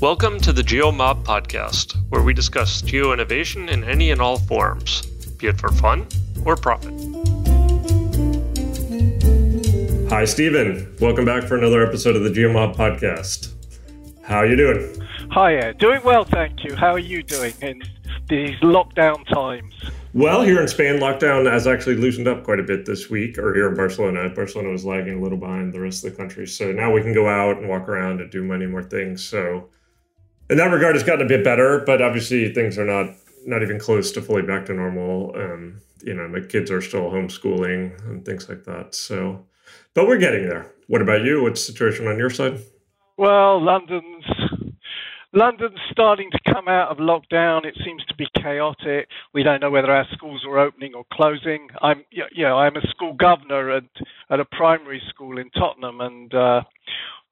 Welcome to the GeoMob podcast, where we discuss geo innovation in any and all forms, be it for fun or profit. Hi, Stephen. Welcome back for another episode of the GeoMob podcast. How are you doing? Hi, Ed. Doing well, thank you. How are you doing in these lockdown times? Well, here in Spain, lockdown has actually loosened up quite a bit this week, or here in Barcelona. Barcelona was lagging a little behind the rest of the country. So now we can go out and walk around and do many more things. So in that regard, it's gotten a bit better, but obviously things are not not even close to fully back to normal. Um, you know, my kids are still homeschooling and things like that. So, but we're getting there. What about you? What's the situation on your side? Well, London's London's starting to come out of lockdown. It seems to be chaotic. We don't know whether our schools are opening or closing. I'm, you know, I'm a school governor at at a primary school in Tottenham, and uh,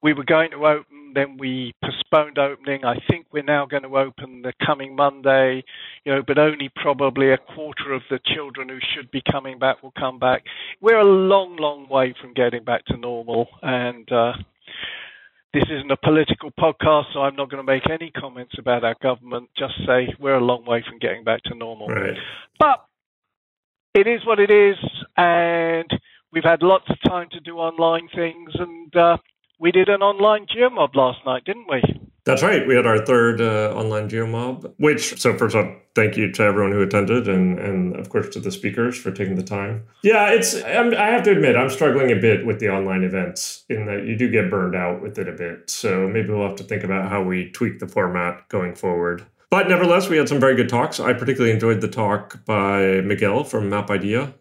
we were going to open, then we postponed opening. I think we're now going to open the coming Monday, you know, but only probably a quarter of the children who should be coming back will come back. We're a long, long way from getting back to normal, and uh, this isn't a political podcast, so I'm not going to make any comments about our government. Just say we're a long way from getting back to normal. Right. But it is what it is, and we've had lots of time to do online things, and uh, we did an online geomob last night, didn't we? That's right. We had our third uh, online geomob, which, so first off, thank you to everyone who attended and, and of course to the speakers for taking the time. Yeah, it's, I'm, i have to admit, I'm struggling a bit with the online events in that you do get burned out with it a bit. So maybe we'll have to think about how we tweak the format going forward. But nevertheless, we had some very good talks. I particularly enjoyed the talk by Miguel from Mapidea,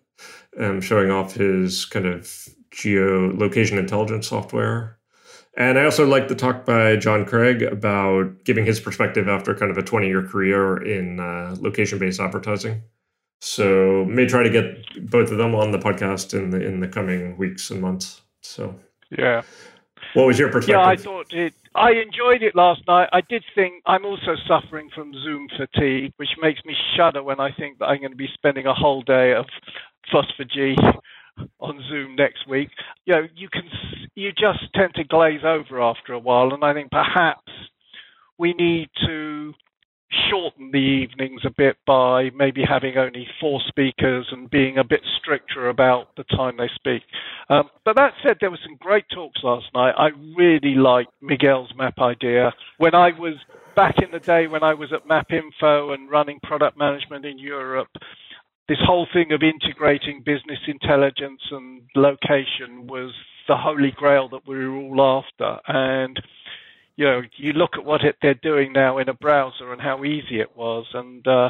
um, showing off his kind of geo location intelligence software and I also like the talk by John Craig about giving his perspective after kind of a 20 year career in uh, location based advertising. So may try to get both of them on the podcast in the in the coming weeks and months. So yeah, what was your perspective? Yeah, I thought it. I enjoyed it last night. I did think I'm also suffering from Zoom fatigue, which makes me shudder when I think that I'm going to be spending a whole day of FOSS4G on Zoom next week, you know, you can you just tend to glaze over after a while, and I think perhaps we need to shorten the evenings a bit by maybe having only four speakers and being a bit stricter about the time they speak. Um, but that said, there were some great talks last night. I really liked Miguel's Mapidea. When I was back in the day when I was at MapInfo and running product management in Europe, this whole thing of integrating business intelligence and location was the holy grail that we were all after. And you know, you look at what it, they're doing now in a browser and how easy it was, and uh,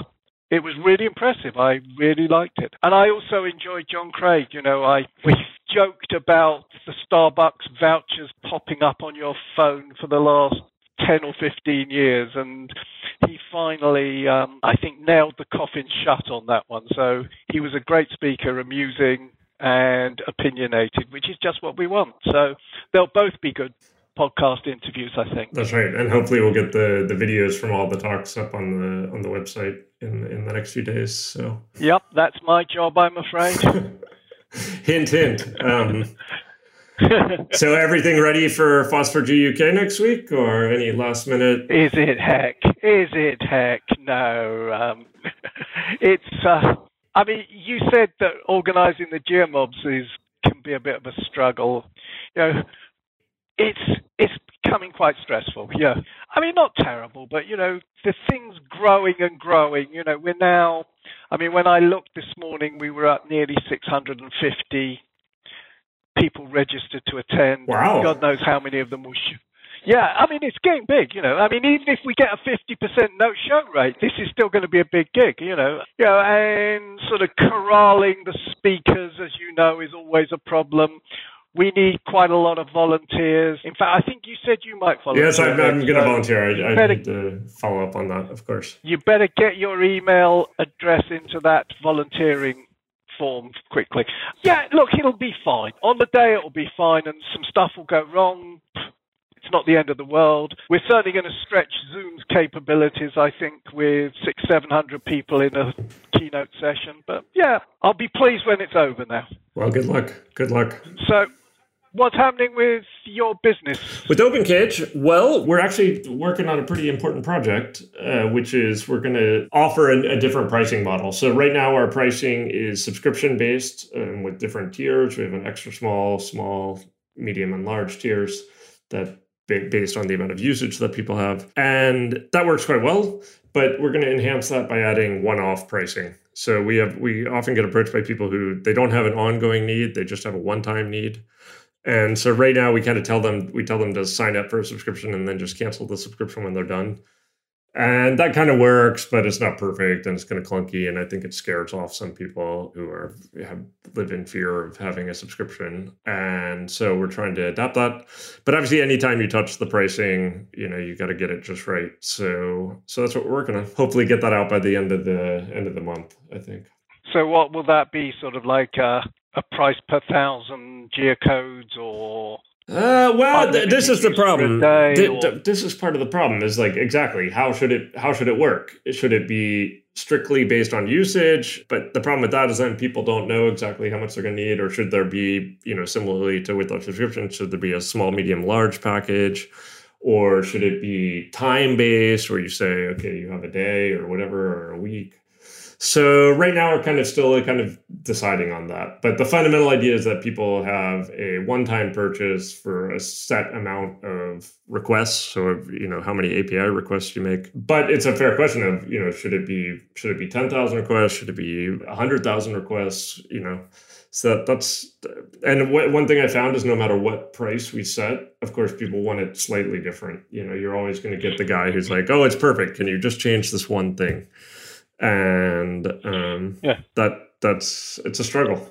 it was really impressive. I really liked it, and I also enjoyed John Craig. You know, I we joked about the Starbucks vouchers popping up on your phone for the last 10 or 15 years. And he finally, um, I think, nailed the coffin shut on that one. So he was a great speaker, amusing and opinionated, which is just what we want. So they'll both be good podcast interviews, I think. That's right, and hopefully we'll get the the videos from all the talks up on the on the website in in the next few days. So. Yep, that's my job, I'm afraid. hint, hint. Um, so everything ready for FOSS4G UK next week, or any last minute? Is it heck? Is it heck? No. Um, it's. Uh, I mean, you said that organising the geomobs is can be a bit of a struggle. You know, it's it's becoming quite stressful. Yeah, I mean, not terrible, but you know, the thing's growing and growing. You know, we're now. I mean, when I looked this morning, we were at nearly 650 people registered to attend. Wow. God knows how many of them will show. Yeah, I mean, it's getting big, you know. I mean, even if we get a 50% no show rate, this is still going to be a big gig, you know. You know, and sort of corralling the speakers, as you know, is always a problem. We need quite a lot of volunteers. In fact, I think you said you might volunteer. Yes, I'm, I'm going to volunteer. I, I better, need to follow up on that, of course. You better get your email address into that volunteering form quickly. Yeah, look, it'll be fine. On the day, it'll be fine, and some stuff will go wrong. It's not the end of the world. We're certainly going to stretch Zoom's capabilities, I think, with six, seven hundred people in a keynote session. But yeah, I'll be pleased when it's over now. Well, good luck. Good luck. So, what's happening with your business? With OpenCage, well, we're actually working on a pretty important project, uh, which is we're going to offer a, a, different pricing model. So right now, our pricing is subscription based um, with different tiers. We have an extra small, small, medium, and large tiers that based on the amount of usage that people have. And that works quite well, but we're going to enhance that by adding one-off pricing. So we have we often get approached by people who they don't have an ongoing need, they just have a one-time need. And so right now we kind of tell them we tell them to sign up for a subscription and then just cancel the subscription when they're done. And that kind of works but it's not perfect and it's kind of clunky and i think it scares off some people who are have live in fear of having a subscription. And so we're trying to adapt that. But obviously anytime you touch the pricing you know you got to get it just right. So so that's what we're working on. Hopefully get that out by the end of the end of the month i think. So what will that be sort of like a, a price per thousand geocodes or uh, well, th- this is the problem. this is part of the problem. Is like exactly how should it how should it work? Should it be strictly based on usage? But the problem with that is then people don't know exactly how much they're going to need, or should there be you know similarly to with our subscription, should there be a small, medium, large package? Or should it be time based where you say, okay, you have a day or whatever, or a week? So right now we're kind of still kind of deciding on that. But the fundamental idea is that people have a one-time purchase for a set amount of requests. So you know how many API requests you make. But it's a fair question of you know should it be should it be ten thousand requests? Should it be hundred thousand requests? You know. So that, that's and one thing I found is no matter what price we set, of course people want it slightly different. You know, you're always going to get the guy who's like, "Oh, it's perfect. Can you just change this one thing?" And um, yeah, that that's it's a struggle.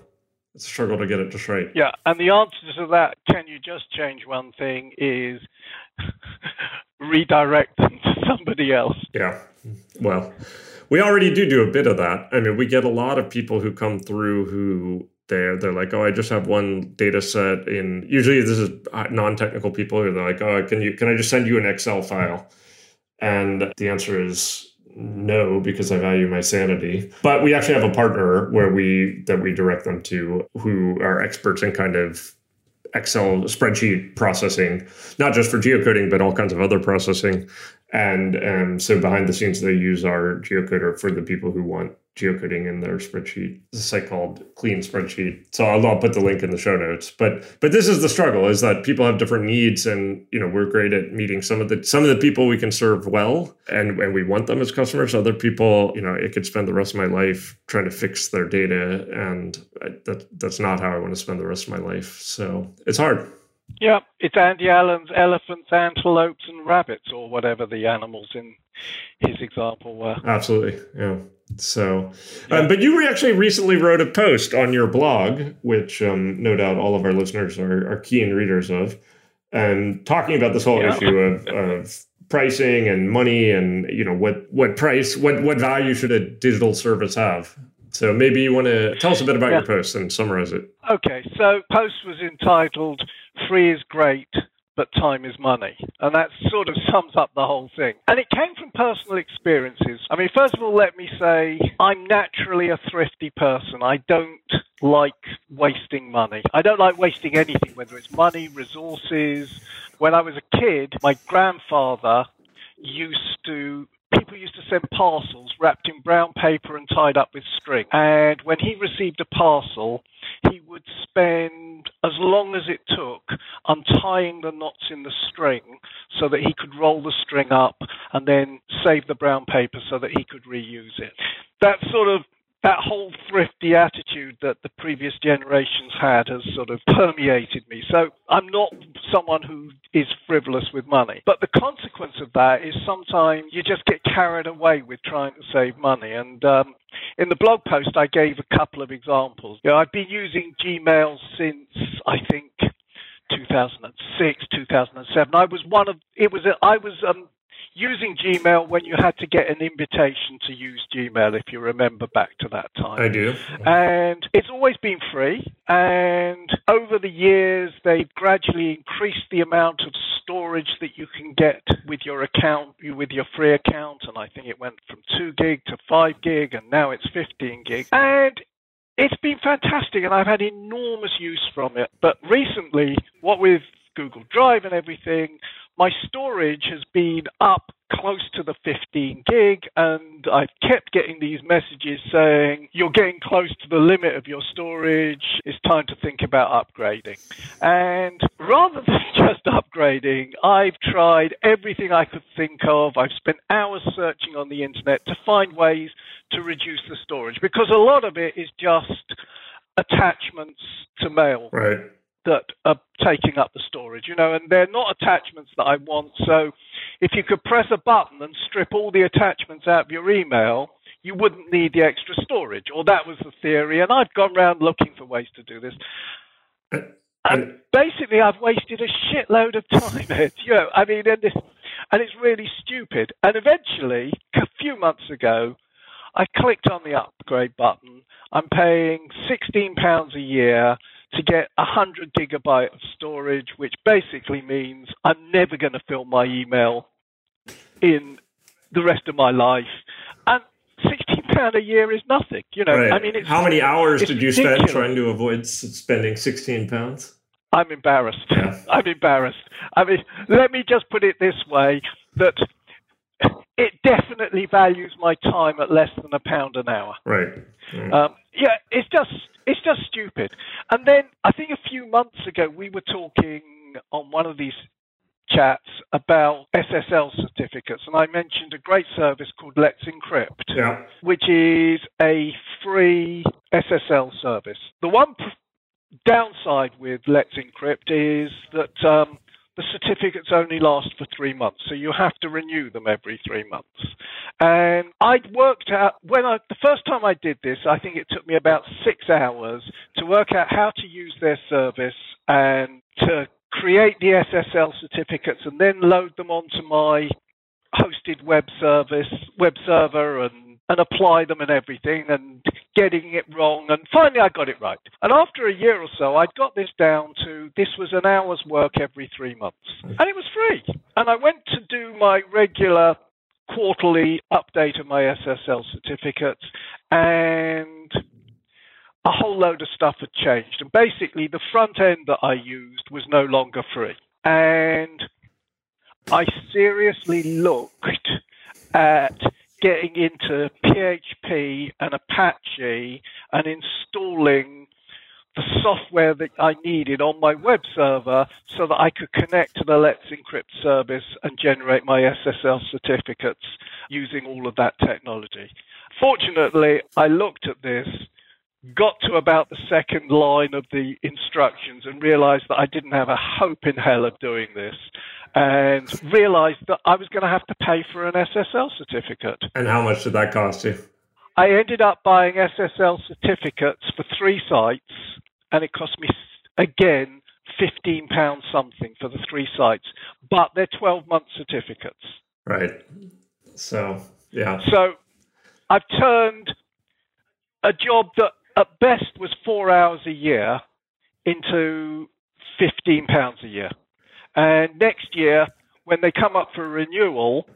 It's a struggle to get it just right. Yeah, and the answer to that, can you just change one thing, is redirect them to somebody else. Yeah, well, we already do do a bit of that. I mean, we get a lot of people who come through who they're they're like, oh, I just have one data set in. Usually, this is uh, non-technical people who are like, oh, can you can I just send you an Excel file? And the answer is no because i value my sanity. But we actually have a partner where we that we direct them to who are experts in kind of excel spreadsheet processing not just for geocoding but all kinds of other processing and um, so behind the scenes they use our geocoder for the people who want geocoding in their spreadsheet. It's a site called Clean Spreadsheet. So I'll, I'll, put the link in the show notes. But but this is the struggle: is that people have different needs, and you know we're great at meeting some of the some of the people we can serve well, and and we want them as customers. Other people, you know, it could spend the rest of my life trying to fix their data, and that that's not how I want to spend the rest of my life. So it's hard. Yeah, it's Andy Allen's elephants, antelopes, and rabbits, or whatever the animals in his example were. Absolutely, yeah. So, yeah. Um, but you actually recently wrote a post on your blog, which um, no doubt all of our listeners are, are keen readers of, and talking about this whole yeah. issue of, of pricing and money and you know what what price what what value should a digital service have so maybe you want to tell us a bit about yeah. your post and summarize it okay so post was entitled free is great but time is money. And that sort of sums up the whole thing. And it came from personal experiences. I mean, first of all, let me say I'm naturally a thrifty person. I don't like wasting money. I don't like wasting anything, whether it's money, resources. When I was a kid, my grandfather used to people used to send parcels wrapped in brown paper and tied up with string. And when he received a parcel, he would spend as long as it took untying the knots in the string so that he could roll the string up and then save the brown paper so that he could reuse it. That sort of that whole thrifty attitude that the previous generations had has sort of permeated me. So I'm not someone who is frivolous with money. But the consequence of that is sometimes you just get carried away with trying to save money. And um, in the blog post, I gave a couple of examples. You know, I've been using Gmail since, I think, 2006, 2007. I was one of it was I was um, using Gmail when you had to get an invitation to use Gmail, if you remember back to that time. I do. And it's always been free. And over the years, they've gradually increased the amount of storage that you can get with your account, with your free account. And I think it went from 2 gig to 5 gig, and now it's 15 gig. And it's been fantastic, and I've had enormous use from it. But recently, what with Google Drive and everything, my storage has been up close to the 15 gig, and I've kept getting these messages saying, You're getting close to the limit of your storage, it's time to think about upgrading. And rather than just upgrading, I've tried everything I could think of. I've spent hours searching on the internet to find ways to reduce the storage because a lot of it is just attachments to mail. Right that are taking up the storage, you know, and they're not attachments that I want. So if you could press a button and strip all the attachments out of your email, you wouldn't need the extra storage. Or that was the theory. And I've gone around looking for ways to do this. And basically, I've wasted a shitload of time. Ed. You know, I mean, and, this, and it's really stupid. And eventually, a few months ago, I clicked on the upgrade button. I'm paying £16 a year to get 100 gigabyte of storage, which basically means I'm never going to fill my email in the rest of my life. And 16 pound a year is nothing, you know. Right. I mean, how many hours did you spend trying to avoid spending 16 pounds? I'm embarrassed. Yeah. I'm embarrassed. I mean, let me just put it this way: that it definitely values my time at less than a pound an hour. Right. right. Um, yeah, it's just it's just stupid. And then I think a few months ago we were talking on one of these chats about SSL certificates, and I mentioned a great service called Let's Encrypt, yeah. which is a free SSL service. The one downside with Let's Encrypt is that um, the certificates only last for three months, so you have to renew them every three months. And I'd worked out when I the first time I did this, I think it took me about six hours to work out how to use their service and to create the SSL certificates and then load them onto my hosted web service, web server, and and apply them and everything and getting it wrong. And finally, I got it right. And after a year or so, I'd got this down to this was an hour's work every three months. And it was free. And I went to do my regular quarterly update of my SSL certificates and a whole load of stuff had changed. And basically, the front end that I used was no longer free. And I seriously looked at getting into PHP and Apache and installing the software that I needed on my web server so that I could connect to the Let's Encrypt service and generate my SSL certificates using all of that technology. Fortunately, I looked at this, got to about the second line of the instructions, and realized that I didn't have a hope in hell of doing this and realized that I was going to have to pay for an SSL certificate. And how much did that cost you? I ended up buying SSL certificates for three sites, and it cost me again fifteen pounds something for the three sites, but they're twelve month certificates. Right. So yeah. So I've turned a job that at best was four hours a year into fifteen pounds a year. And next year, when they come up for renewal,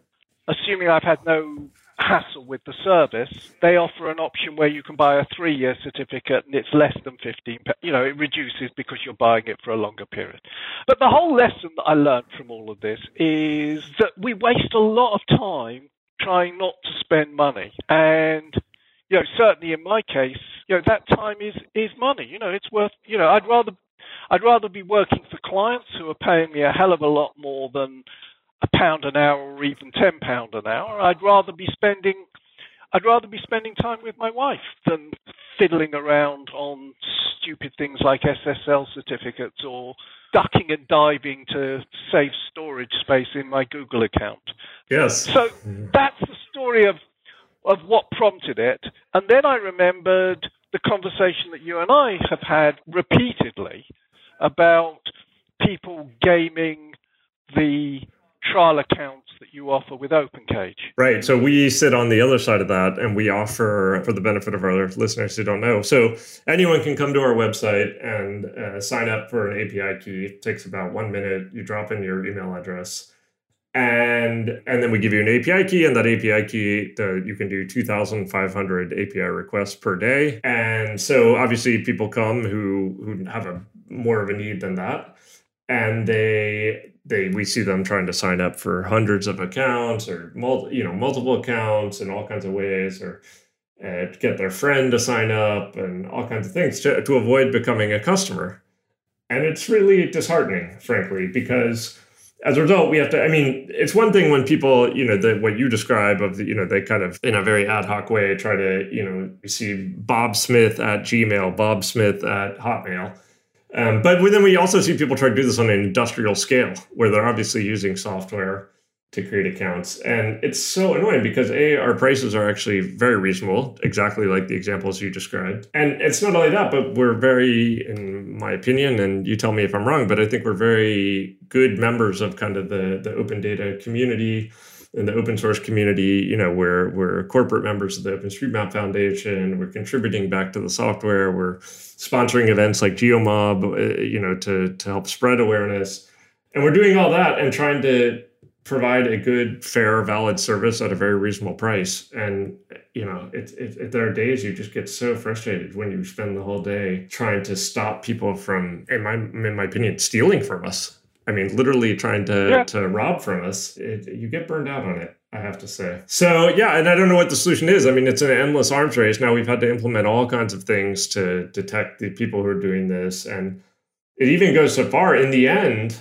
assuming I've had no hassle with the service, they offer an option where you can buy a three-year certificate and it's less than 15. You know, it reduces because you're buying it for a longer period. But the whole lesson that I learned from all of this is that we waste a lot of time trying not to spend money. And you know, certainly in my case, you know, that time is is money. You know, it's worth. You know, I'd rather I'd rather be working for clients who are paying me a hell of a lot more than a pound an hour or even ten pound an hour. I'd rather be spending I'd rather be spending time with my wife than fiddling around on stupid things like SSL certificates or ducking and diving to save storage space in my Google account. Yes. So that's the story of of what prompted it. And then I remembered the conversation that you and I have had repeatedly about people gaming the trial accounts that you offer with OpenCage. Right. So we sit on the other side of that and we offer, for the benefit of our listeners who don't know, so anyone can come to our website and uh, sign up for an API key. It takes about one minute. You drop in your email address. And and then we give you an API key, and that API key the, you can do 2,500 API requests per day. And so obviously people come who who have a more of a need than that, and they they we see them trying to sign up for hundreds of accounts or multi, you know multiple accounts in all kinds of ways or uh, get their friend to sign up and all kinds of things to, to avoid becoming a customer. And it's really disheartening frankly because as a result we have to i mean it's one thing when people you know the, what you describe of the you know they kind of in a very ad hoc way try to you know you see bob smith at gmail bob smith at hotmail um, but then we also see people try to do this on an industrial scale where they're obviously using software to create accounts. And it's so annoying because A, our prices are actually very reasonable, exactly like the examples you described. And it's not only that, but we're very, in my opinion, and you tell me if I'm wrong, but I think we're very good members of kind of the, the open data community in the open source community, you know, we're we're corporate members of the OpenStreetMap Foundation. We're contributing back to the software. We're sponsoring events like GeoMob, uh, you know, to to help spread awareness. And we're doing all that and trying to provide a good, fair, valid service at a very reasonable price. And you know, it, it, it, there are days you just get so frustrated when you spend the whole day trying to stop people from, in my in my opinion, stealing from us I mean, literally trying to yeah. to rob from us. It, you get burned out on it. I have to say. So yeah, and I don't know what the solution is. I mean, it's an endless arms race. Now we've had to implement all kinds of things to detect the people who are doing this, and it even goes so far. In the end,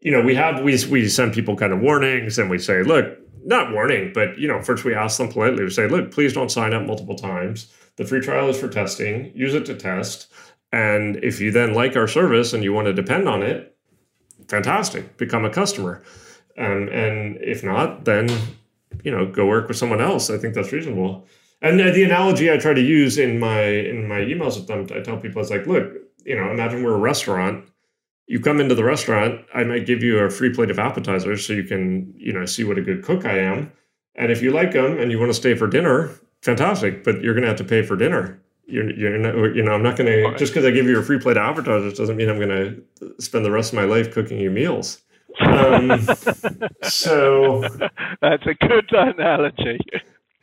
you know, we have we we send people kind of warnings, and we say, look, not warning, but you know, first we ask them politely. We say, look, please don't sign up multiple times. The free trial is for testing. Use it to test. And if you then like our service and you want to depend on it, fantastic, become a customer. Um, and if not, then you know, go work with someone else. I think that's reasonable. And the analogy I try to use in my in my emails with them, I tell people it's like, look, you know, imagine we're a restaurant. You come into the restaurant, I might give you a free plate of appetizers so you can, you know, see what a good cook I am. And if you like them and you want to stay for dinner, fantastic. But you're going to have to pay for dinner you're, you're not, you know, I'm not going to, just because I give you a free plate of appetizers doesn't mean I'm going to spend the rest of my life cooking you meals. Um, so that's a good analogy.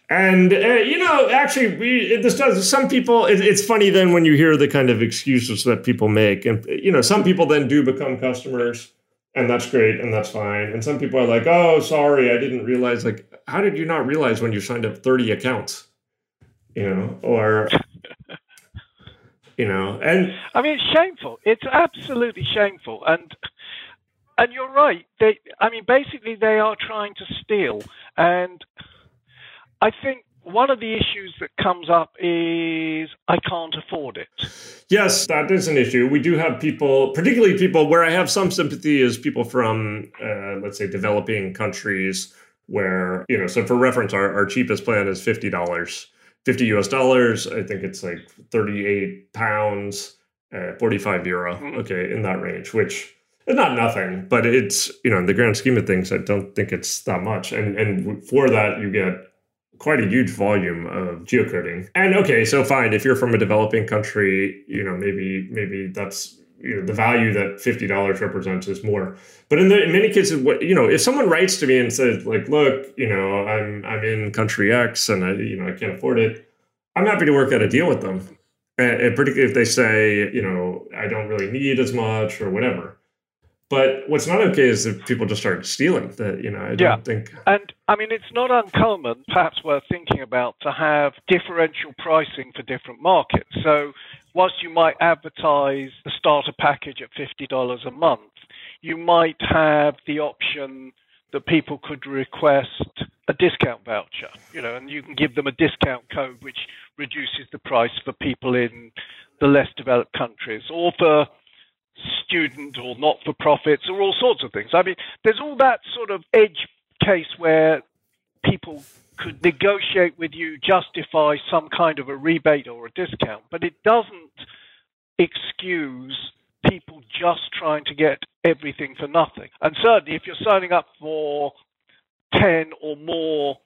And uh, you know, actually, we this does some people. It, it's funny then when you hear the kind of excuses that people make, and you know, some people then do become customers, and that's great, and that's fine. And some people are like, "Oh, sorry, I didn't realize." Like, how did you not realize when you signed up thirty accounts? You know, or you know, and I mean, it's shameful. It's absolutely shameful, and and you're right. They, I mean, basically, they are trying to steal, and I think one of the issues that comes up is I can't afford it. Yes, that is an issue. We do have people, particularly people where I have some sympathy, is people from, uh, let's say, developing countries where, you know, so for reference, our, our cheapest plan is $50 50 US dollars. I think it's like 38 pounds, uh, 45 euro. Mm-hmm. Okay, in that range, which is not nothing, but it's, you know, in the grand scheme of things, I don't think it's that much. And and for that, you get quite a huge volume of geocoding. And okay, so fine, if you're from a developing country, you know, maybe maybe that's you know the value that fifty dollars represents is more. But in the in many cases, what you know, if someone writes to me and says like, look, you know, I'm I'm in country X and I you know I can't afford it, I'm happy to work out a deal with them. And, and particularly if they say, you know, I don't really need as much or whatever. But what's not okay is if people just start stealing. That you know, I don't think. And I mean, it's not uncommon, perhaps worth thinking about, to have differential pricing for different markets. So, whilst you might advertise the starter package at fifty dollars a month, you might have the option that people could request a discount voucher, you know, and you can give them a discount code which reduces the price for people in the less developed countries or for student or not for profits or all sorts of things. I mean, there's all that sort of edge case where people could negotiate with you, justify some kind of a rebate or a discount, but it doesn't excuse people just trying to get everything for nothing. And certainly, if you're signing up for 10 or more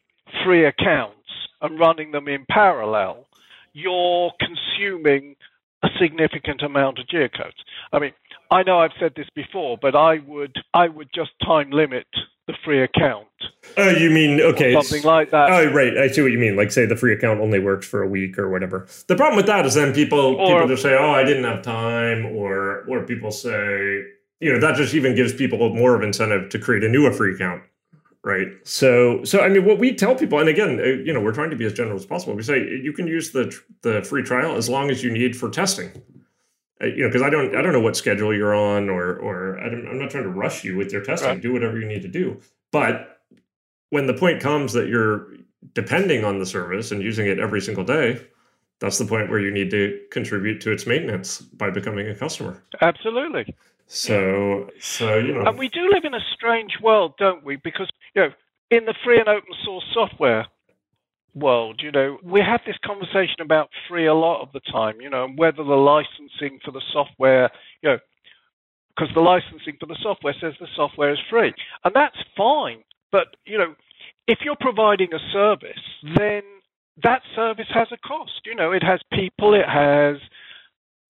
free accounts and running them in parallel, you're consuming a significant amount of geocodes. I mean, I know I've said this before, but I would I would just time limit the free account Oh, you mean okay, something like that. Oh, right. I see what you mean. Like, say the free account only works for a week or whatever. The problem with that is then people or, people just say, "Oh, I didn't have time," or or people say, you know, that just even gives people more of incentive to create a new free account, right? So, so I mean, what we tell people, and again, uh, you know, we're trying to be as general as possible. We say you can use the the free trial as long as you need for testing. Uh, you know, because I don't I don't know what schedule you're on, or or I am not trying to rush you with your testing. Right. Do whatever you need to do, but when the point comes that you're depending on the service and using it every single day, that's the point where you need to contribute to its maintenance by becoming a customer. Absolutely. So, so you know, and we do live in a strange world, don't we? Because you know, in the free and open source software world, you know, we have this conversation about free a lot of the time, you know, and whether the licensing for the software, you know, because the licensing for the software says the software is free, and that's fine. But you know, if you're providing a service, then that service has a cost. You know, it has people, it has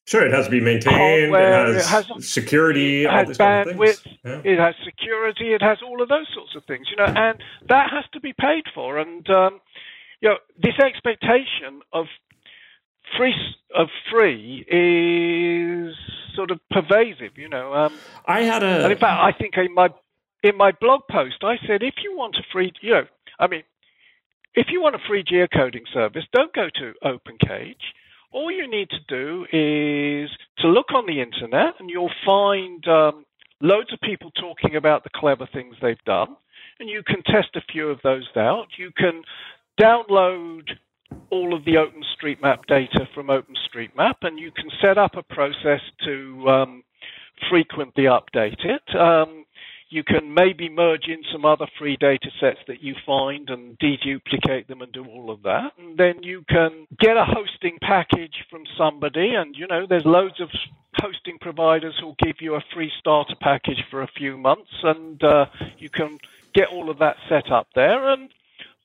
Sure, it has to be maintained. Hardware, it, has it has security. It has bandwidth. Yeah. It has security. It has all of those sorts of things. You know, and that has to be paid for. And um, you know, this expectation of free of free is sort of pervasive. You know, um, I had a. And in fact, I think in my in my blog post, I said if you want a free, you know, I mean, if you want a free geocoding service, don't go to OpenCage. All you need to do is to look on the internet, and you'll find um, loads of people talking about the clever things they've done, and you can test a few of those out. You can download all of the OpenStreetMap data from OpenStreetMap, and you can set up a process to um, frequently update it. Um, you can maybe merge in some other free data sets that you find and deduplicate them and do all of that. And then you can get a hosting package from somebody, and you know, there's loads of hosting providers who'll give you a free starter package for a few months, and uh, you can get all of that set up there. And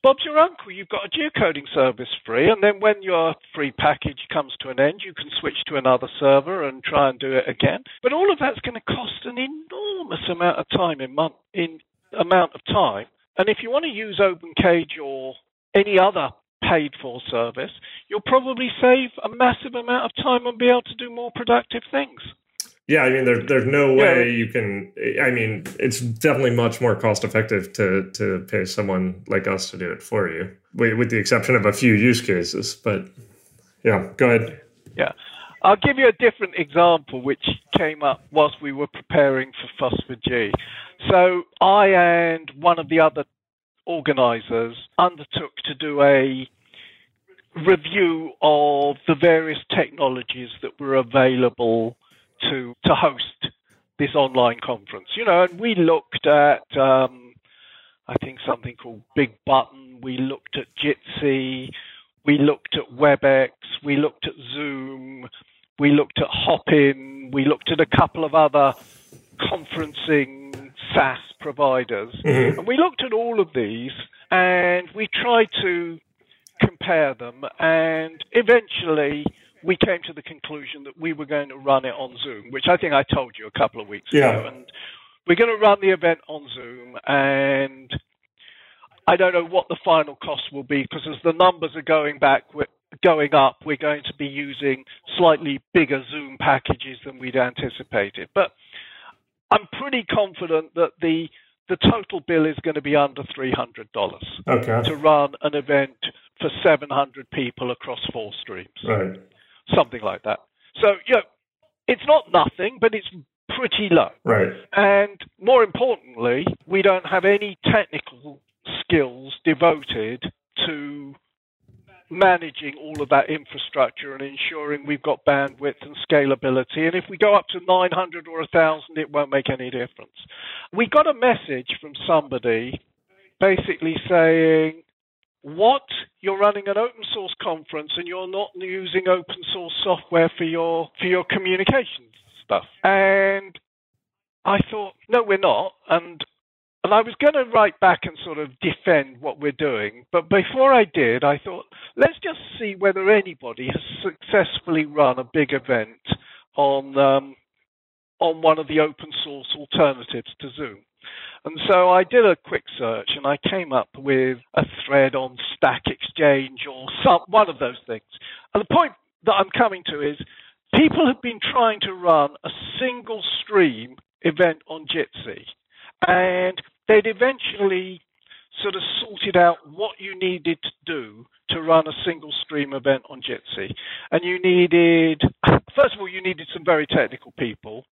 Bob's your uncle. You've got a geocoding service free, and then when your free package comes to an end, you can switch to another server and try and do it again. But all of that's going to cost an enormous amount of time in month in amount of time. And if you want to use OpenCage or any other paid for service, you'll probably save a massive amount of time and be able to do more productive things. Yeah, I mean, there's there's no way yeah. you can. I mean, it's definitely much more cost effective to to pay someone like us to do it for you, with the exception of a few use cases. But yeah, go ahead. Yeah, I'll give you a different example which came up whilst we were preparing for FOSS4G. So I and one of the other organisers undertook to do a review of the various technologies that were available to to host this online conference. You know, and we looked at um, I think something called Big Button. We looked at Jitsi. We looked at WebEx. We looked at Zoom. We looked at Hopin. We looked at a couple of other conferencing SaaS providers. Mm-hmm. And we looked at all of these and we tried to compare them. And eventually, we came to the conclusion that we were going to run it on Zoom, which I think I told you a couple of weeks yeah. ago. And we're going to run the event on Zoom, and I don't know what the final cost will be because as the numbers are going back, going up, we're going to be using slightly bigger Zoom packages than we'd anticipated. But I'm pretty confident that the the total bill is going to be under three hundred dollars okay. to run an event for seven hundred people across four streams. Right something like that. So, you know, it's not nothing, but it's pretty low. Right. And more importantly, we don't have any technical skills devoted to managing all of that infrastructure and ensuring we've got bandwidth and scalability. And if we go up to 900 or 1,000, it won't make any difference. We got a message from somebody basically saying, what you're running an open source conference and you're not using open source software for your for your communications stuff. And I thought, no, we're not. And and I was going to write back and sort of defend what we're doing, but before I did, I thought, let's just see whether anybody has successfully run a big event on um, on one of the open source alternatives to Zoom. And so I did a quick search and I came up with a thread on Stack Exchange or some one of those things. And the point that I'm coming to is people have been trying to run a single stream event on Jitsi and they'd eventually sort of sorted out what you needed to do to run a single stream event on Jitsi. And you needed, first of all, you needed some very technical people.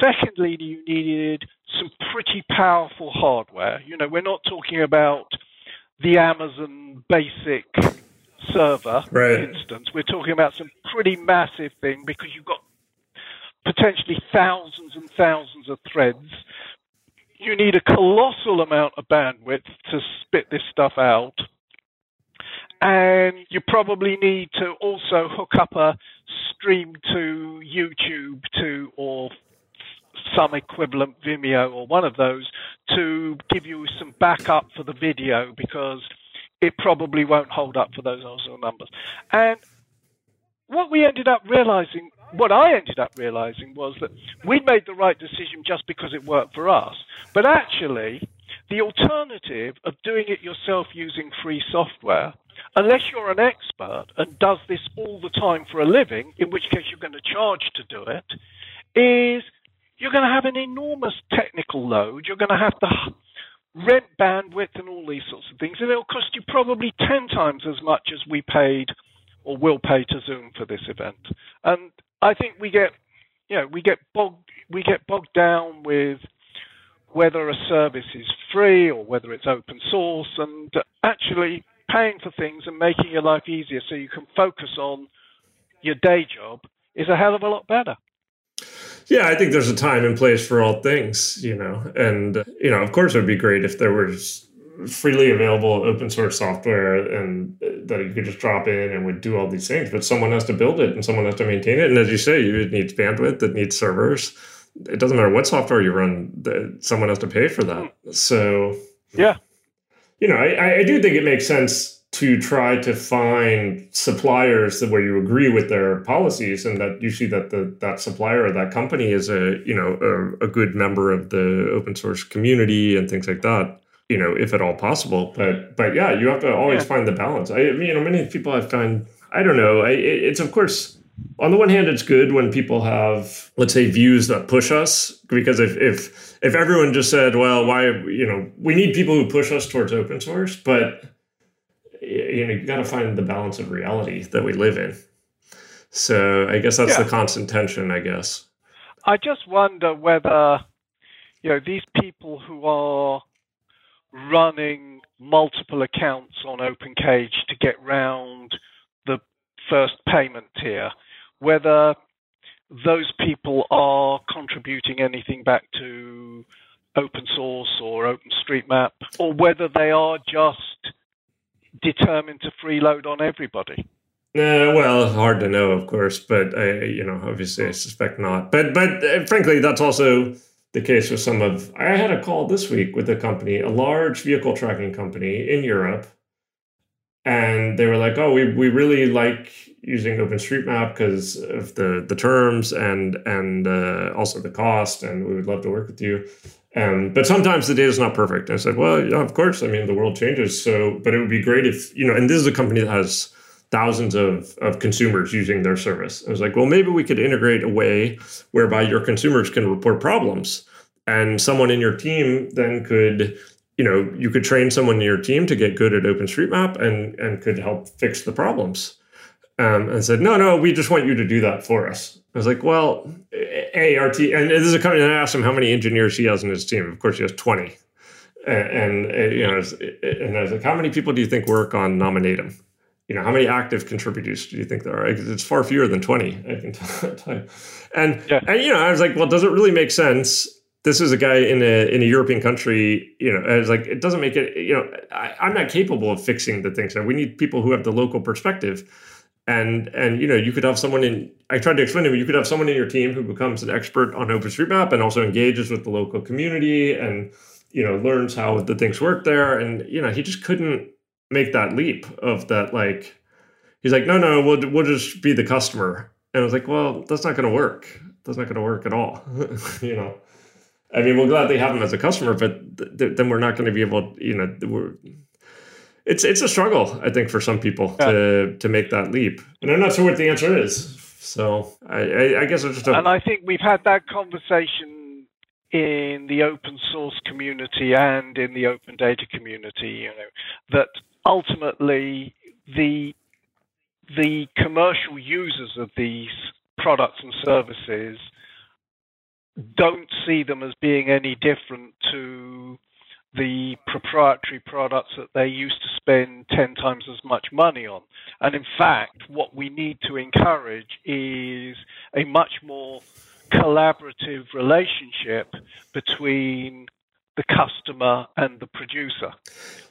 Secondly, you needed some pretty powerful hardware. You know, we're not talking about the Amazon basic server right. instance. We're talking about some pretty massive thing because you've got potentially thousands and thousands of threads you need a colossal amount of bandwidth to spit this stuff out. And you probably need to also hook up a stream to YouTube to or some equivalent Vimeo or one of those to give you some backup for the video because it probably won't hold up for those also numbers. And what we ended up realizing, what I ended up realizing was that we'd made the right decision just because it worked for us. But actually, the alternative of doing it yourself using free software, unless you're an expert and does this all the time for a living, in which case you're going to charge to do it, is you're going to have an enormous technical load. You're going to have to rent bandwidth and all these sorts of things, and it'll cost you probably 10 times as much as we paid or will pay to Zoom for this event. And I think we get, you know, we get bogged, we get bogged down with whether a service is free or whether it's open source, and actually paying for things and making your life easier so you can focus on your day job is a hell of a lot better. Yeah, I think there's a time and place for all things, you know, and you know, of course, it would be great if there was freely available open source software and uh, that you could just drop in and would do all these things but someone has to build it and someone has to maintain it. And as you say it needs bandwidth it needs servers. It doesn't matter what software you run someone has to pay for that. So yeah. you know i, I do think it makes sense to try to find suppliers where you agree with their policies and that you see that the that supplier or that company is a you know a, a good member of the open source community and things like that you know, if at all possible. But but yeah, you have to always yeah. find the balance. I mean, you know, many people I find, I don't know. I, it's of course on the one hand, it's good when people have, let's say, views that push us. Because if if if everyone just said, well, why you know, we need people who push us towards open source, but you know, you got to find the balance of reality that we live in. So I guess that's yeah. the constant tension. I guess. I just wonder whether you know these people who are running multiple accounts on OpenCage to get round the first payment tier, whether those people are contributing anything back to open source or OpenStreetMap, or whether they are just determined to freeload on everybody. Uh, well, hard to know, of course, but I, you know, obviously, I suspect not. But, but uh, frankly, that's also the case with some of I had a call this week with a company, a large vehicle tracking company in Europe. And they were like, oh, we, we really like using OpenStreetMap because of the, the terms and and uh, also the cost, and we would love to work with you. Um, but sometimes the data is not perfect. I said, well, yeah, of course. I mean, the world changes. So, but it would be great if, you know, and this is a company that has thousands of, of consumers using their service. I was like, well, maybe we could integrate a way whereby your consumers can report problems. And someone in your team then could, you know, you could train someone in your team to get good at OpenStreetMap and, and could help fix the problems. Um, and said, no, no, we just want you to do that for us. I was like, well, A, and this is a company, and I asked him how many engineers he has in his team. Of course, he has 20. And, and you know, and I was like, how many people do you think work on Nominatim? You know, how many active contributors do you think there are? It's far fewer than 20, I can tell you. And, yeah. and, you know, I was like, well, does it really make sense? This is a guy in a in a European country, you know, I was like, it doesn't make it, you know, I, I'm not capable of fixing the things. We need people who have the local perspective. And, and, you know, you could have someone in, I tried to explain to him, you could have someone in your team who becomes an expert on OpenStreetMap and also engages with the local community and, you know, learns how the things work there. And, you know, he just couldn't, make that leap of that like he's like no no we'll, we'll just be the customer and i was like well that's not going to work that's not going to work at all you know I mean, we'll gladly have them as a customer, but th- then we're not going to be able, you know, we're, it's it's a struggle, I think, for some people yeah. to to make that leap, and I'm not sure what the answer is. So I, I, I guess it's just a, and I think we've had that conversation in the open source community and in the open data community. You know that ultimately the the commercial users of these products and services don't see them as being any different to the proprietary products that they used to spend 10 times as much money on. And in fact, what we need to encourage is a much more collaborative relationship between the customer and the producer.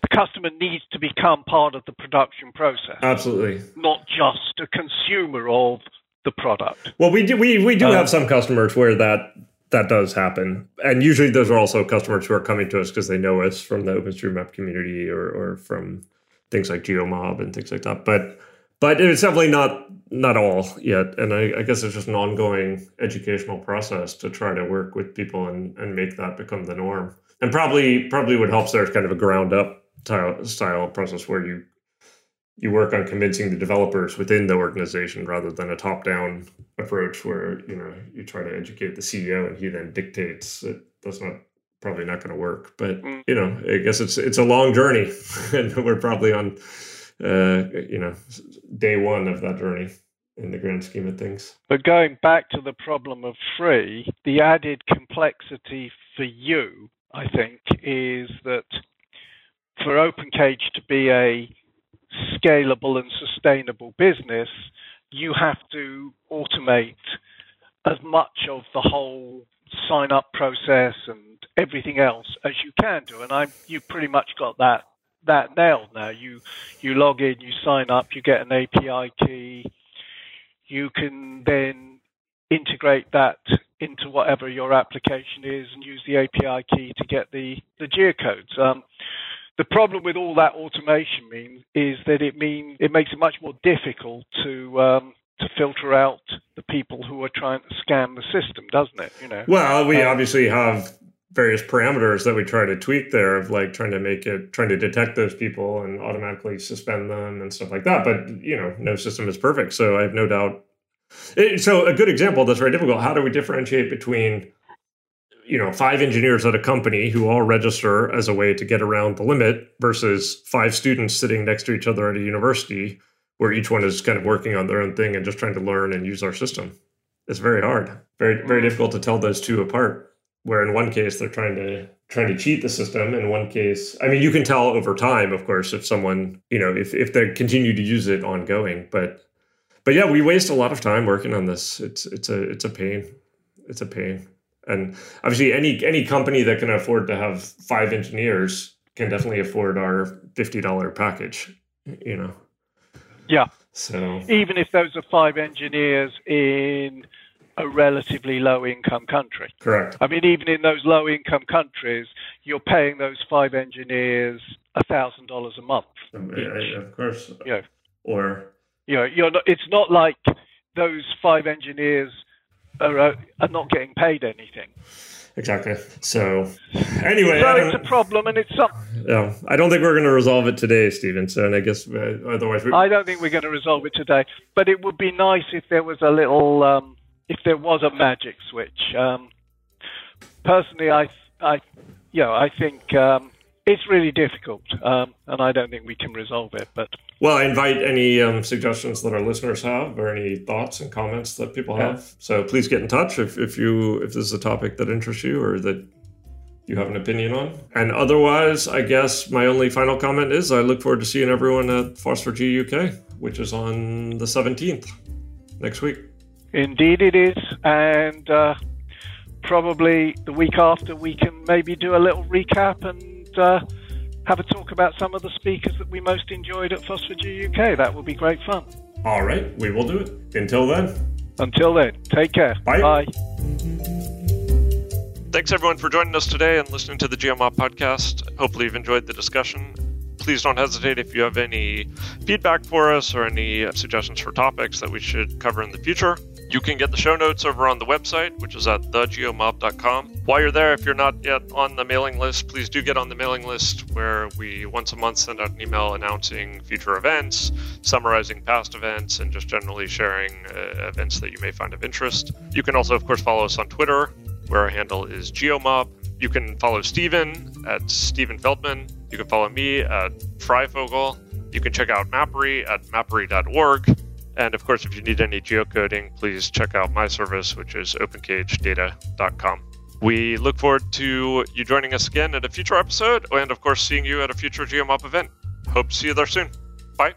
The customer needs to become part of the production process. Absolutely. Not just a consumer of the product. Well, we do we, we do um, have some customers where that that does happen. And usually those are also customers who are coming to us because they know us from the OpenStreetMap community or, or from things like GeoMob and things like that. But but it's definitely not not all yet. And I, I, guess it's just an ongoing educational process to try to work with people and, and make that become the norm. And probably probably what helps there is kind of a ground up style, style process where you you work on convincing the developers within the organization rather than a top down approach where you know you try to educate the CEO and he then dictates it that's not probably not going to work but mm. you know I guess it's it's a long journey and we're probably on uh, you know day one of that journey in the grand scheme of things but going back to the problem of free the added complexity for you I think is that for OpenCage to be a scalable and sustainable business, you have to automate as much of the whole sign up process and everything else as you can do. And I, you pretty much got that that nailed now. You you log in, you sign up, you get an API key. You can then integrate that into whatever your application is and use the API key to get the the geocodes. Um, the problem with all that automation means is that it means it makes it much more difficult to um, to filter out the people who are trying to scam the system, doesn't it? You know. Well, we um, obviously have various parameters that we try to tweak there of like trying to make it trying to detect those people and automatically suspend them and stuff like that but you know no system is perfect so i have no doubt it, so a good example that's very difficult how do we differentiate between you know five engineers at a company who all register as a way to get around the limit versus five students sitting next to each other at a university where each one is kind of working on their own thing and just trying to learn and use our system it's very hard very very mm. difficult to tell those two apart where in one case they're trying to trying to cheat the system in one case i mean you can tell over time of course if someone you know if, if they continue to use it ongoing but but yeah we waste a lot of time working on this it's it's a it's a pain it's a pain and obviously, any any company that can afford to have five engineers can definitely afford our fifty dollar package. You know. Yeah. So even if those are five engineers in a relatively low income country. Correct. I mean, even in those low income countries, you're paying those five engineers a thousand dollars a month. Um, of course. Know, or you know, you're not, it's not like those five engineers are, uh, are not getting paid anything. Exactly. So, anyway, so it's a problem, and it's something. Yeah, I don't think we're going to resolve it today, Steven. So, and I guess uh, otherwise, we... I don't think we're going to resolve it today. But it would be nice if there was a little, um, if there was a magic switch. Um, personally, I, I, you know, I think um, it's really difficult, um, and I don't think we can resolve it. But well, I invite any um, suggestions that our listeners have, or any thoughts and comments that people yeah. have. So please get in touch if, if you if this is a topic that interests you or that you have an opinion on. And otherwise, I guess my only final comment is I look forward to seeing everyone at FOSS4G UK, which is on the seventeenth next week. Indeed, it is, and. Uh, probably the week after we can maybe do a little recap and uh, have a talk about some of the speakers that we most enjoyed at FOSS4G UK. That will be great fun. All right, we will do it. Until then. Until then, take care. Bye. Bye. Thanks everyone for joining us today and listening to the GeoMob podcast. Hopefully you've enjoyed the discussion. Please don't hesitate if you have any feedback for us or any suggestions for topics that we should cover in the future. You can get the show notes over on the website, which is at thegeomob.com. While you're there, if you're not yet on the mailing list, please do get on the mailing list where we once a month send out an email announcing future events, summarizing past events, and just generally sharing uh, events that you may find of interest. You can also, of course, follow us on Twitter, where our handle is geomob. You can follow Steven at Steven Feldman. You can follow me at Freyfogle. You can check out Mappery at mappery.org. And of course, if you need any geocoding, please check out my service, which is opencagedata.com. We look forward to you joining us again at a future episode, and of course, seeing you at a future GeoMob event. Hope to see you there soon. Bye.